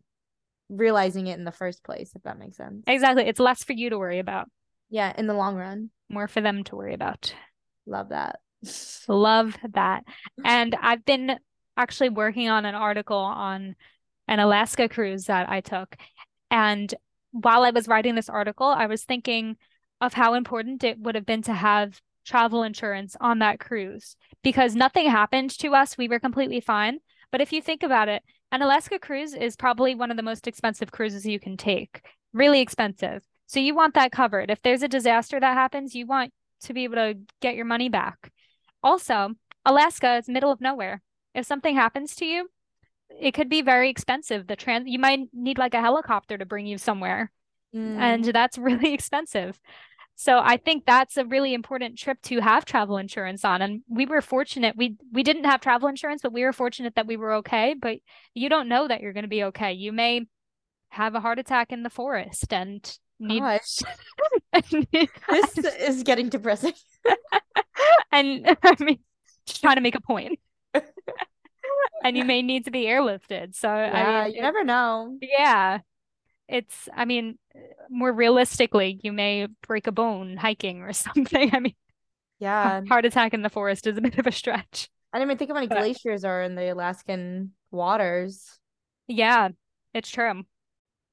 realizing it in the first place, if that makes sense. Exactly. It's less for you to worry about, Yeah, in the long run. more for them to worry about. Love that. Love that. And I've been actually working on an article on an Alaska cruise that I took. And while I was writing this article, I was thinking of how important it would have been to have travel insurance on that cruise because nothing happened to us. We were completely fine. But if you think about it, an Alaska cruise is probably one of the most expensive cruises you can take, really expensive. So you want that covered. If there's a disaster that happens, you want to be able to get your money back. Also, Alaska is middle of nowhere. If something happens to you, it could be very expensive. The trans you might need like a helicopter to bring you somewhere, Mm, and that's <laughs> really expensive. So I think that's a really important trip to have travel insurance on. And we were fortunate. We we didn't have travel insurance, but we were fortunate that we were okay. But you don't know that you're going to be okay. You may have a heart attack in the forest and need gosh, <laughs> this is getting depressing. <laughs> and I mean, just trying to make a point. And you may need to be airlifted. So I Yeah, mean, you never know. yeah, it's. I mean, more realistically, you may break a bone hiking or <laughs> something. I mean, Yeah. <laughs> heart attack in the forest is a bit of a stretch. I didn't even think of many But- glaciers are in the Alaskan waters. Yeah, it's true.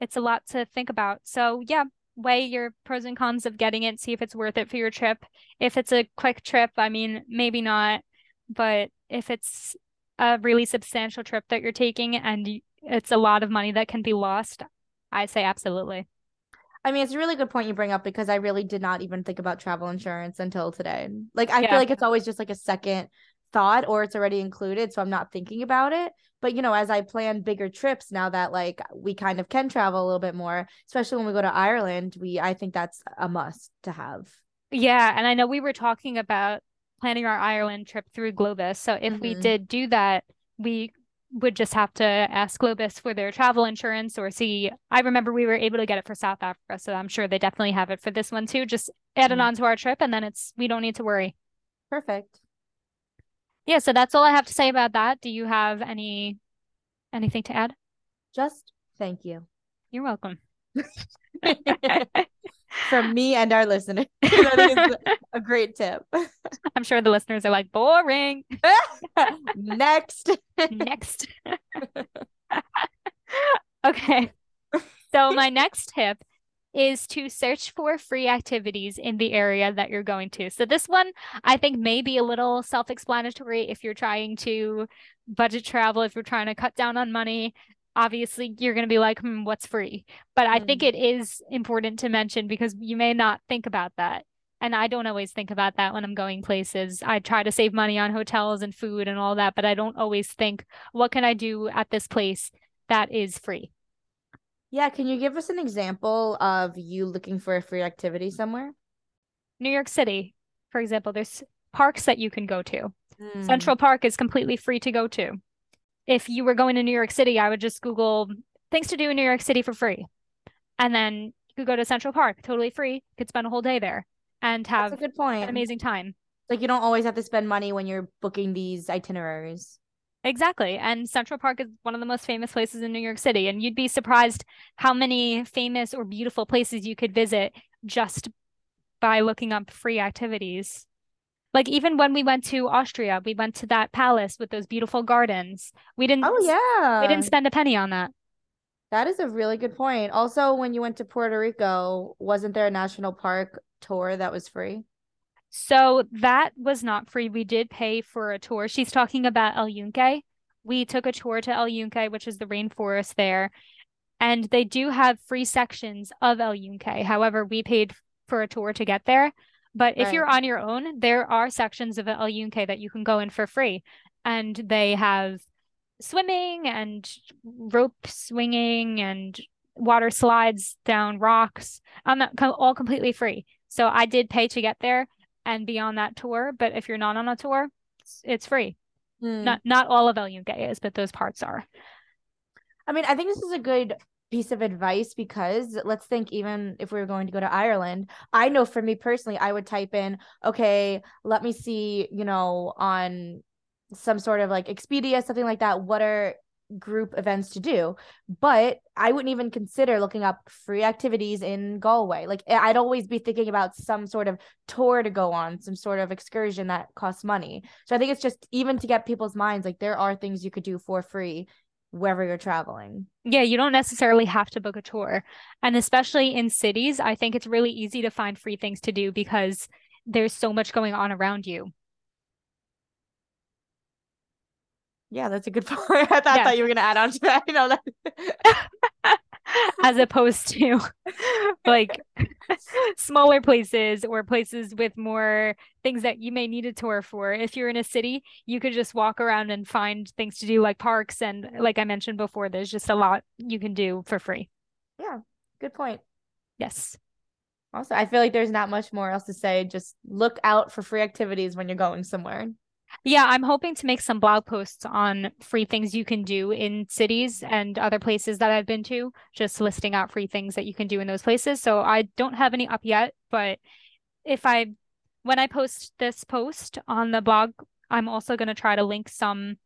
It's a lot to think about. So yeah, weigh your pros and cons of getting it, see if it's worth it for your trip. If it's a quick trip, I mean, maybe not. but if it's a really substantial trip that you're taking and it's a lot of money that can be lost, I say absolutely. I mean, it's a really good point you bring up because I really did not even think about travel insurance until today. Like, I Yeah. feel like it's always just like a second thought or it's already included. So I'm not thinking about it. But, you know, as I plan bigger trips now that like we kind of can travel a little bit more, especially when we go to Ireland, we, I think that's a must to have. Yeah, and I know we were talking about planning our Ireland trip through Globus. So if we Mhm. did do that, we would just have to ask Globus for their travel insurance or see. I remember we were able to get it for South Africa, so I'm sure they definitely have it for this one too. Just add it Mhm. on to our trip and then it's we don't need to worry. Perfect. Yeah, so that's all I have to say about that. Do you have any anything to add? Just thank you You're welcome. <laughs> <laughs> from me and our listeners. <laughs> A great tip. <laughs> I'm sure the listeners are like boring. <laughs> Next. Next. Okay. So my next tip is to search for free activities in the area that you're going to. So this one I think may be a little self-explanatory if you're trying to budget travel, if you're trying to cut down on money. Obviously, you're going to be like, hmm, what's free? But I think Mm. it is important to mention because you may not think about that. And I don't always think about that when I'm going places. I try to save money on hotels and food and all that, but I don't always think, what can I do at this place that is free? Yeah, can you give us an example of you looking for a free activity somewhere? New York City, for example, there's parks that you can go to. Mm. Central Park is completely free to go to. If you were going to New York City, I would just Google things to do in New York City for free. And then you could go to Central Park, totally free. You could spend a whole day there and That's have a good point. an amazing time. Like you don't always have to spend money when you're booking these itineraries. Exactly. And Central Park is one of the most famous places in New York City. And you'd be surprised how many famous or beautiful places you could visit just by looking up free activities. Like even when we went to Austria, we went to that palace with those beautiful gardens. We didn't Oh yeah. we didn't spend a penny on that. That is a really good point. Also, when you went to Puerto Rico, wasn't there a national park tour that was free? So that was not free. We did pay for a tour. She's talking about El Yunque. We took a tour to El Yunque, which is the rainforest there. And they do have free sections of El Yunque. However, we paid for a tour to get there. But if you're on your own, there are sections of El Yunque that you can go in for free. And they have swimming and rope swinging and water slides down rocks. Um, all completely free. So I did pay to get there and be on that tour. But if you're not on a tour, it's, it's free. Hmm. Not not all of El Yunque is, but those parts are. I mean, I think this is a good piece of advice because let's think even if we were going to go to Ireland, I know for me personally, I would type in, okay, let me see, you know, on some sort of like Expedia, something like that, what are group events to do? But I wouldn't even consider looking up free activities in Galway. Like I'd always be thinking about some sort of tour to go on, some sort of excursion that costs money. So I think it's just even to get people's minds like there are things you could do for free wherever you're traveling. Yeah, you don't necessarily have to book a tour. And especially in cities, I think it's really easy to find free things to do because there's so much going on around you. Yeah, that's a good <laughs> point. I thought, Yeah. thought you were gonna add on to that. <laughs> You know that. <laughs> <laughs> as opposed to like smaller places or places with more things that you may need a tour for. If you're in a city, you could just walk around and find things to do like parks and like I mentioned before, there's just a lot you can do for free. yeah, good point. Yes. Also, I feel like there's not much more else to say. Just look out for free activities when you're going somewhere. Yeah, I'm hoping to make some blog posts on free things you can do in cities and other places that I've been to, just listing out free things that you can do in those places. So I don't have any up yet, but if I when I post this post on the blog, I'm also going to try to link some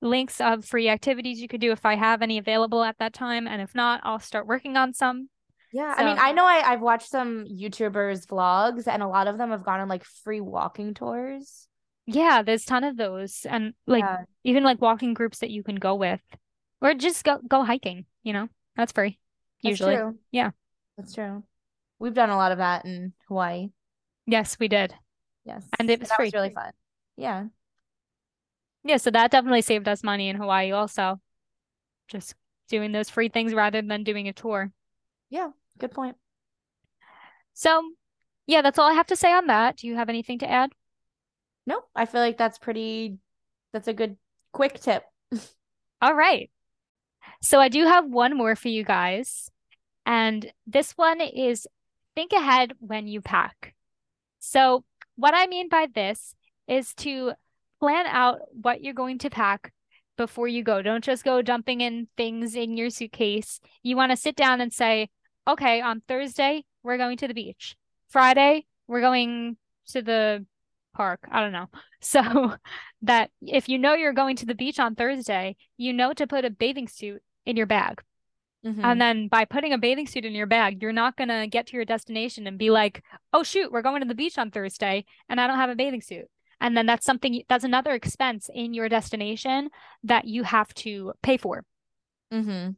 links of free activities you could do if I have any available at that time. And if not, I'll start working on some. Yeah, I mean, I know I, I've watched some YouTubers' vlogs, and a lot of them have gone on like free walking tours. Yeah, there's ton of those. And like Yeah. even like walking groups that you can go with. Or just go go hiking, you know? That's free. Usually. Yeah. that's true. We've done a lot of that in Hawaii. Yes, we did. Yes, And it was that free. really fun. Yeah, Yeah, so that definitely saved us money in Hawaii also. Just doing those free things rather than doing a tour. Yeah, good point. So, yeah, that's all I have to say on that. Do you have anything to add? Nope. I feel like that's pretty that's a good quick tip. <laughs> all right. So I do have one more for you guys. And this one is think ahead when you pack. So, what I mean by this is to plan out what you're going to pack before you go. Don't just go dumping in things in your suitcase. You want to sit down and say, okay, on Thursday, we're going to the beach. Friday, we're going to the park. I don't know. <laughs> So that if you know you're going to the beach on Thursday, you know to put a bathing suit in your bag. Mm-hmm. And then by putting a bathing suit in your bag, you're not going to get to your destination and be like, oh, shoot, we're going to the beach on Thursday and I don't have a bathing suit. And then that's something that's another expense in your destination that you have to pay for. Mm-hmm.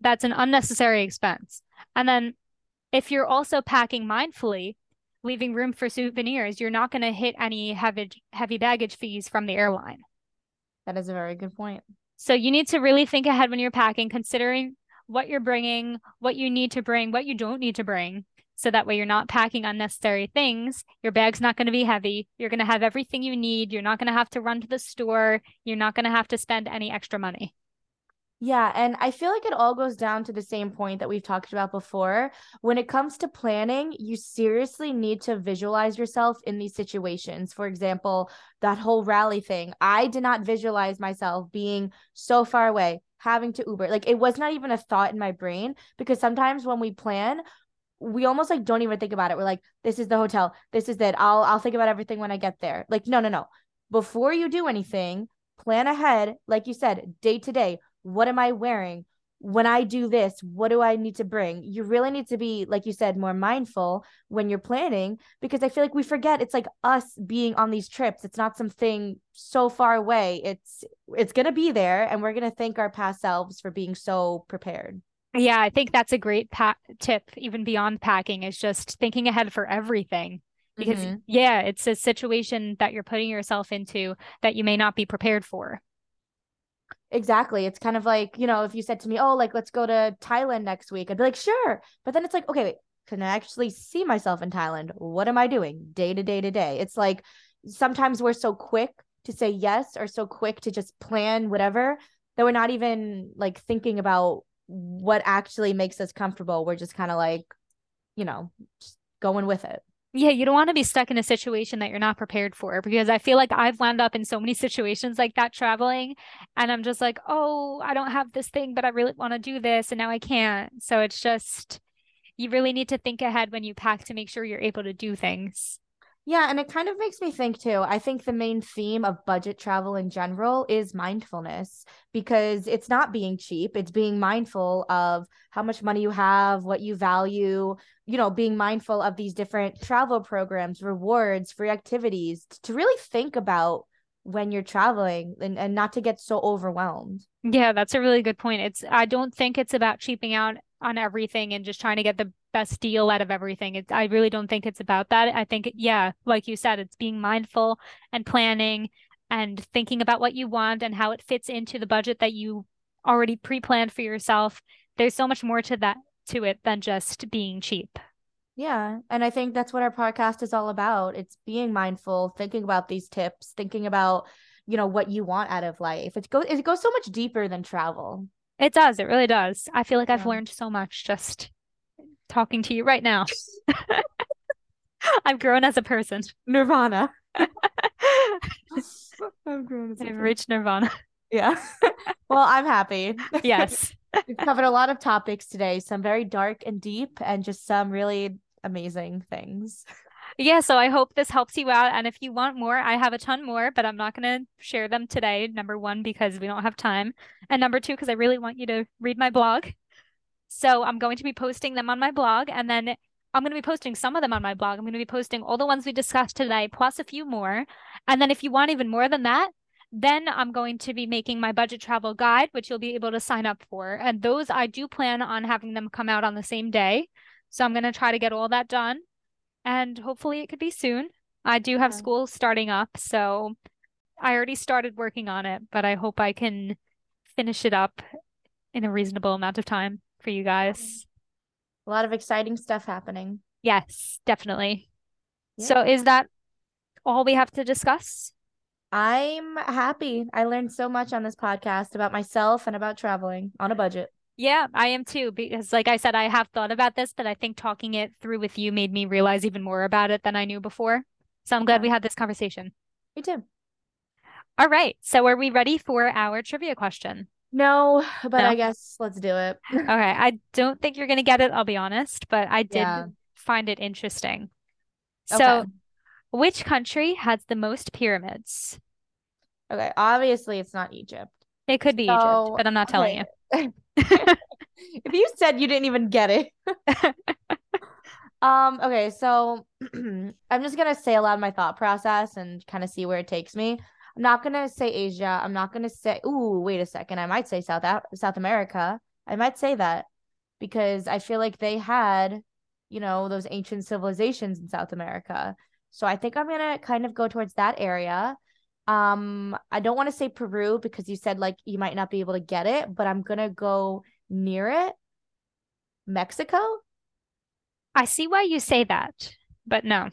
That's an unnecessary expense. And then if you're also packing mindfully, leaving room for souvenirs, you're not going to hit any heavy heavy baggage fees from the airline. That is a very good point. So you need to really think ahead when you're packing, considering what you're bringing, what you need to bring, what you don't need to bring, so that way you're not packing unnecessary things. Your bag's not going to be heavy. You're going to have everything you need. You're not going to have to run to the store. You're not going to have to spend any extra money. Yeah, and I feel like it all goes down to the same point that we've talked about before. When it comes to planning, you seriously need to visualize yourself in these situations. For example, that whole rally thing. I did not visualize myself being so far away, having to Uber. Like it was not even a thought in my brain because sometimes when we plan, we almost like don't even think about it. We're like, this is the hotel. This is it. I'll I'll think about everything when I get there. Like, no, no, no. Before you do anything, plan ahead. Like you said, day to day. What am I wearing? When I do this, what do I need to bring? You really need to be, like you said, more mindful when you're planning because I feel like we forget it's like us being on these trips. It's not something so far away. It's it's gonna be there, and we're gonna thank our past selves for being so prepared. Yeah, I think that's a great pa- tip, even beyond packing, is just thinking ahead for everything. Because, mm-hmm. yeah, it's a situation that you're putting yourself into that you may not be prepared for. Exactly. It's kind of like, you know, if you said to me, oh, like, let's go to Thailand next week, I'd be like, sure. But then it's like, okay, wait, can I actually see myself in Thailand? What am I doing day to day to day? It's like sometimes we're so quick to say yes or so quick to just plan whatever that we're not even like thinking about what actually makes us comfortable. We're just kind of like, you know, just going with it. Yeah, you don't want to be stuck in a situation that you're not prepared for because I feel like I've wound up in so many situations like that traveling and I'm just like, "Oh, I don't have this thing, but I really want to do this and now I can't." So it's just you really need to think ahead when you pack to make sure you're able to do things. Yeah, and it kind of makes me think too. I think the main theme of budget travel in general is mindfulness because it's not being cheap, it's being mindful of how much money you have, what you value, you know, being mindful of these different travel programs, rewards, free activities to really think about when you're traveling and, and not to get so overwhelmed. Yeah, that's a really good point. It's I don't think it's about cheaping out on everything and just trying to get the best deal out of everything. It's, I really don't think it's about that. I think, yeah, like you said, it's being mindful and planning and thinking about what you want and how it fits into the budget that you already pre-planned for yourself. There's so much more to that to it than just being cheap. Yeah, and I think that's what our podcast is all about. It's being mindful, thinking about these tips, thinking about, you know, what you want out of life. It goes it goes so much deeper than travel. It does. It really does. I feel like yeah. I've learned so much just talking to you right now. <laughs> I've grown as a person. Nirvana. <laughs> I've grown as a I've reached nirvana. Yeah. <laughs> well, I'm happy. Yes. We've covered a lot of topics today, some very dark and deep, and just some really amazing things. Yeah, so I hope this helps you out. And if you want more, I have a ton more, but I'm not going to share them today. Number one, because we don't have time. And number two, because I really want you to read my blog. So I'm going to be posting them on my blog and then I'm going to be posting some of them on my blog. I'm going to be posting all the ones we discussed today, plus a few more. And then if you want even more than that, then I'm going to be making my budget travel guide, which you'll be able to sign up for. And those I do plan on having them come out on the same day. So I'm going to try to get all that done. And hopefully it could be soon. I do have school starting up. So I already started working on it, but I hope I can finish it up in a reasonable amount of time for you guys. A lot of exciting stuff happening. Yes, definitely. Yeah. So is that all we have to discuss? I'm happy. I learned so much on this podcast about myself and about traveling on a budget. Yeah, I am too. Because, like I said, I have thought about this, but I think talking it through with you made me realize even more about it than I knew before. So I'm glad Yeah. we had this conversation. Me too. All right. So are we ready for our trivia question? No, but No? I guess let's do it. Okay. I don't think you're going to get it, I'll be honest, but I did Yeah. find it interesting. So, which country has the most pyramids? Okay, obviously it's not Egypt. It could be So, Egypt, but I'm not telling you. <laughs> if you said you didn't even get it. <laughs> um, okay, so <clears throat> I'm just gonna say aloud my thought process and kind of see where it takes me. I'm not gonna say Asia. I'm not gonna say, ooh, wait a second. I might say South South America. I might say that because I feel like they had, you know, those ancient civilizations in South America. So I think I'm gonna kind of go towards that area. Um, I don't want to say Peru because you said like you might not be able to get it, but I'm gonna go near it. Mexico? I see why you say that, but no.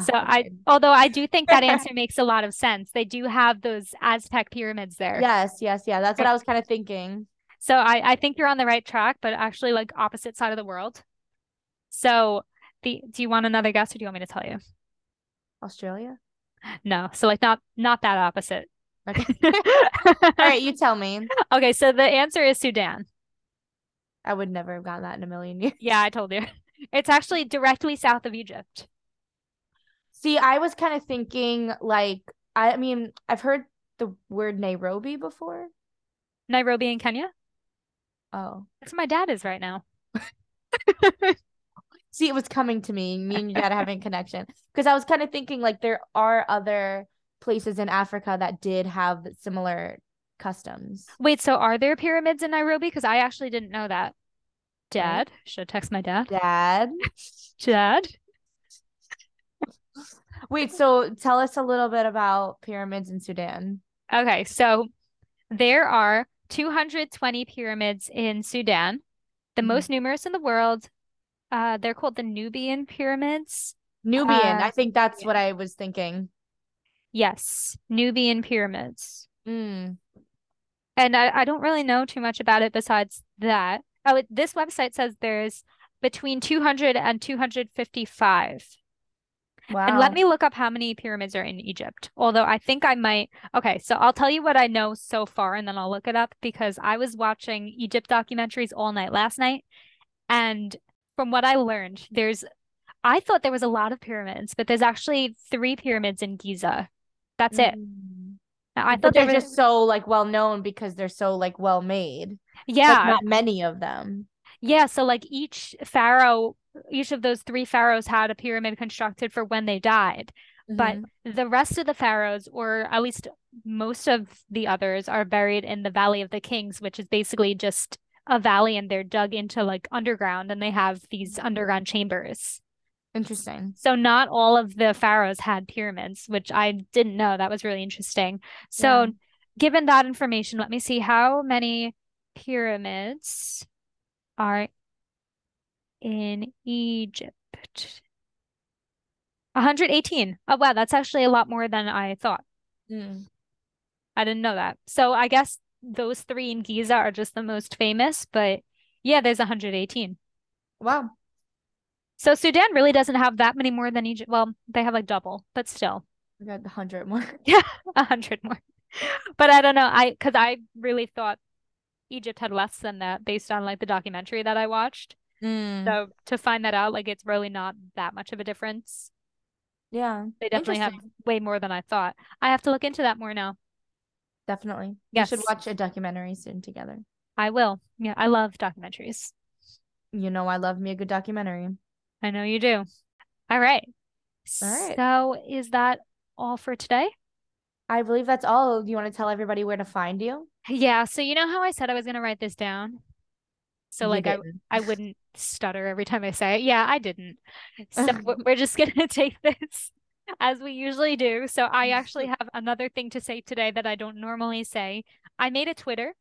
So I, although I do think that <laughs> answer makes a lot of sense. They do have those Aztec pyramids there. Yes, yes, yeah. That's what I was kind of thinking. So I, I think you're on the right track, but actually like opposite side of the world. So the, do you want another guess or do you want me to tell you? Australia? No. So like not, not that opposite. Okay. <laughs> <laughs> All right, you tell me. Okay. So the answer is Sudan. I would never have gotten that in a million years. Yeah, I told you. It's actually directly south of Egypt. See, I was kind of thinking like I, mean, I've heard the word Nairobi before. Nairobi in Kenya. Oh. That's where my dad is right now. <laughs> See, it was coming to me, me and your dad having a connection. Because I was kind of thinking like there are other places in Africa that did have similar customs. Wait, so are there pyramids in Nairobi? Because I actually didn't know that. Dad, should I text my dad? Dad. <laughs> Dad? Wait, so tell us a little bit about pyramids in Sudan. Okay, so there are 220 pyramids in Sudan, the Mhm. most numerous in the world. Uh, they're called the Nubian pyramids. Nubian. Uh, I think that's what I was thinking. Yes, Nubian pyramids. Mm. And I, I don't really know too much about it besides that. Oh, it, this website says there's between 200 and 255. Wow. And let me look up how many pyramids are in Egypt. Although I think I might. Okay, so I'll tell you what I know so far and then I'll look it up because I was watching Egypt documentaries all night last night. And from what I learned, there's, I thought there was a lot of pyramids, but there's actually three pyramids in Giza. That's it. Mm. I thought they're just so like well known because they're so like well made. Like yeah, not many of them. yeah. So like each pharaoh, each of those three pharaohs had a pyramid constructed for when they died. But Mhm. the rest of the pharaohs, or at least most of the others, are buried in the Valley of the Kings, which is basically just a valley and they're dug into like underground and they have these underground chambers. interesting. So not all of the pharaohs had pyramids, which I didn't know. That was really interesting. So Yeah. given that information, let me see how many pyramids are in Egypt. 118. Oh, wow, that's actually a lot more than I thought. Mm. I didn't know that. So I guess those three in Giza are just the most famous, but yeah, there's 118. Wow. So Sudan really doesn't have that many more than Egypt. Well, they have like double, but still We got a hundred more. <laughs> a hundred more. But I don't know. I because I really thought Egypt had less than that based on like the documentary that I watched. Mm. So to find that out, like it's really not that much of a difference. Yeah. They definitely have way more than I thought. I have to look into that more now. Definitely. Yes. We should watch a documentary soon together. I will. Yeah, I love documentaries. You know I love me a good documentary. I know you do. All right. All right. So is that all for today? I believe that's all. Do you want to tell everybody where to find you? Yeah. So you know how I said I was gonna write this down? So You like I didn't. I wouldn't stutter every time I say it. Yeah, I didn't. So <laughs> we're just gonna <laughs> take this as we usually do. So I actually <laughs> have another thing to say today that I don't normally say. I made a Twitter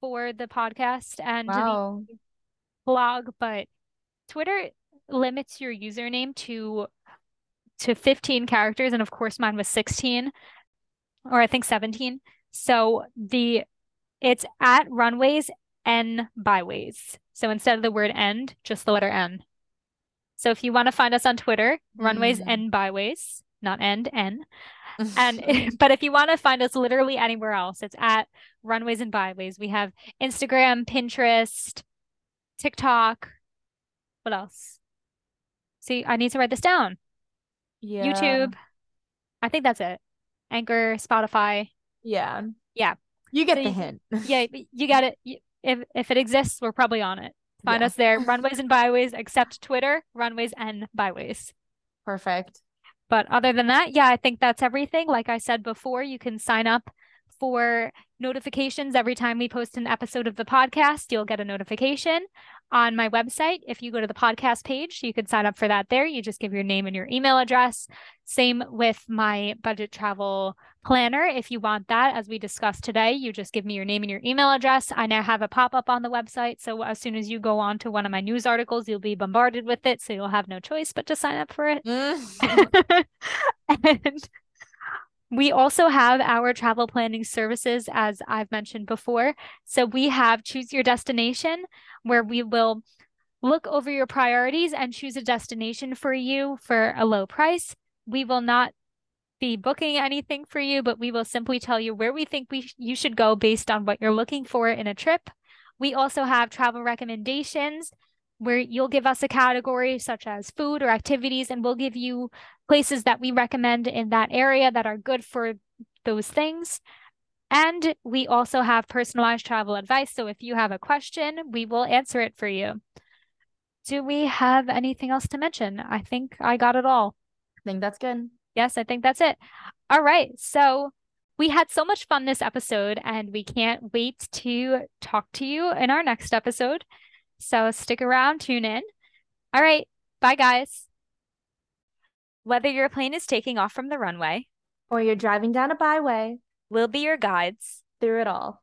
for the podcast and Wow. the blog, but Twitter limits your username to to 15 characters and of course mine was 16 or I think 17. So the it's at runways n byways. So instead of the word end, just the letter n. So if you want to find us on Twitter, runways Mm. n byways, not end n. <laughs> And <laughs> but if you want to find us literally anywhere else, it's at runways and byways. We have Instagram, Pinterest, TikTok. What else? See, I need to write this down. yeah. YouTube. I think that's it. Anchor, Spotify. Yeah. Yeah. You get So the you- hint. Yeah, <laughs> you got it. If if it exists, we're probably on it. Find Yeah. us there. Runways and byways, except Twitter, runways and byways. Perfect. But other than that, yeah, I think that's everything. Like I said before, you can sign up for notifications every time we post an episode of the podcast. You'll get a notification on my website. If you go to the podcast page, you can sign up for that there. You just give your name and your email address. Same with my budget travel planner. If you want that, as we discussed today, you just give me your name and your email address. I now have a pop up on the website. So as soon as you go on to one of my news articles, you'll be bombarded with it. So you'll have no choice but to sign up for it. Mm. <laughs> and we also have our travel planning services, as I've mentioned before. So we have Choose Your Destination, where we will look over your priorities and choose a destination for you for a low price. We will not be booking anything for you, but we will simply tell you where we think we sh- you should go based on what you're looking for in a trip. We also have travel recommendations where you'll give us a category such as food or activities, and we'll give you places that we recommend in that area that are good for those things. And we also have personalized travel advice. So if you have a question, we will answer it for you. Do we have anything else to mention? I think I got it all. I think that's good. Yes, I think that's it. All right. So we had so much fun this episode, and we can't wait to talk to you in our next episode. So stick around, tune in. All right. Bye, guys. Whether your plane is taking off from the runway, Or you're driving down a byway we'll be your guides. through it all.